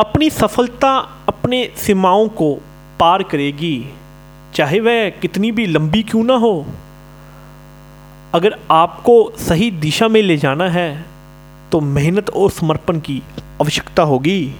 अपनी सफलता अपने सीमाओं को पार करेगी। चाहे वह कितनी भी लंबी क्यों ना हो। अगर आपको सही दिशा में ले जाना है तो मेहनत और समर्पण की आवश्यकता होगी।